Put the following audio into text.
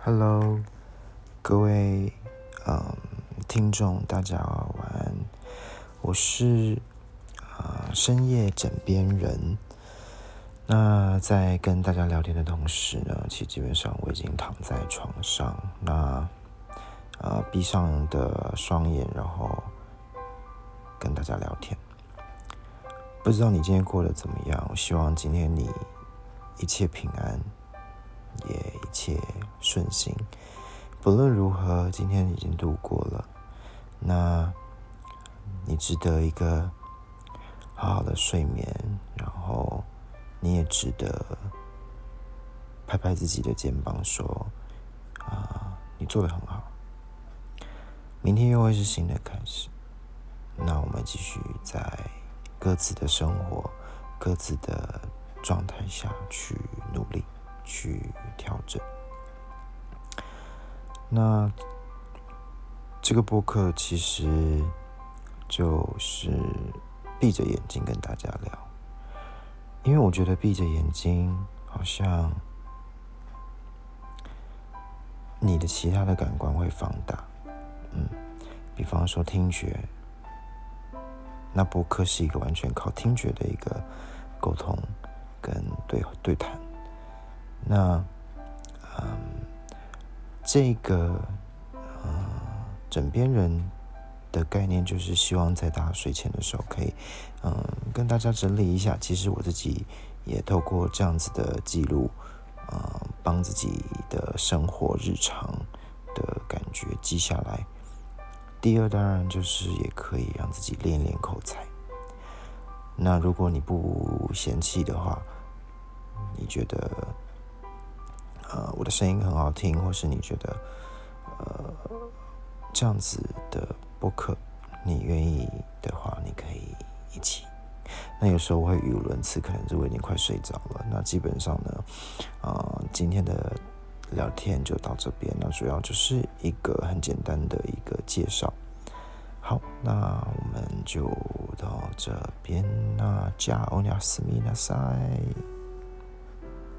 Hello，各位嗯听众，大家晚安。我是啊深夜枕边人。那在跟大家聊天的同时呢，其实基本上我已经躺在床上，那啊闭上的双眼，然后跟大家聊天。不知道你今天过得怎么样？我希望今天你一切平安。也一切顺心。不论如何，今天已经度过了。那，你值得一个好好的睡眠，然后你也值得拍拍自己的肩膀，说：“啊，你做的很好。”明天又会是新的开始。那我们继续在各自的生活、各自的状态下去努力。去调整。那这个播客其实就是闭着眼睛跟大家聊，因为我觉得闭着眼睛好像你的其他的感官会放大。嗯，比方说听觉，那播客是一个完全靠听觉的一个沟通跟对对谈。那，嗯，这个，呃，枕边人的概念就是希望在大家睡前的时候，可以，嗯，跟大家整理一下。其实我自己也透过这样子的记录，呃，帮自己的生活日常的感觉记下来。第二，当然就是也可以让自己练练口才。那如果你不嫌弃的话，你觉得？呃，我的声音很好听，或是你觉得，呃，这样子的播客，你愿意的话，你可以一起。那有时候我会语无伦次，可能是我已经快睡着了。那基本上呢，呃，今天的聊天就到这边。那主要就是一个很简单的一个介绍。好，那我们就到这边。那加欧尼亚斯米纳塞。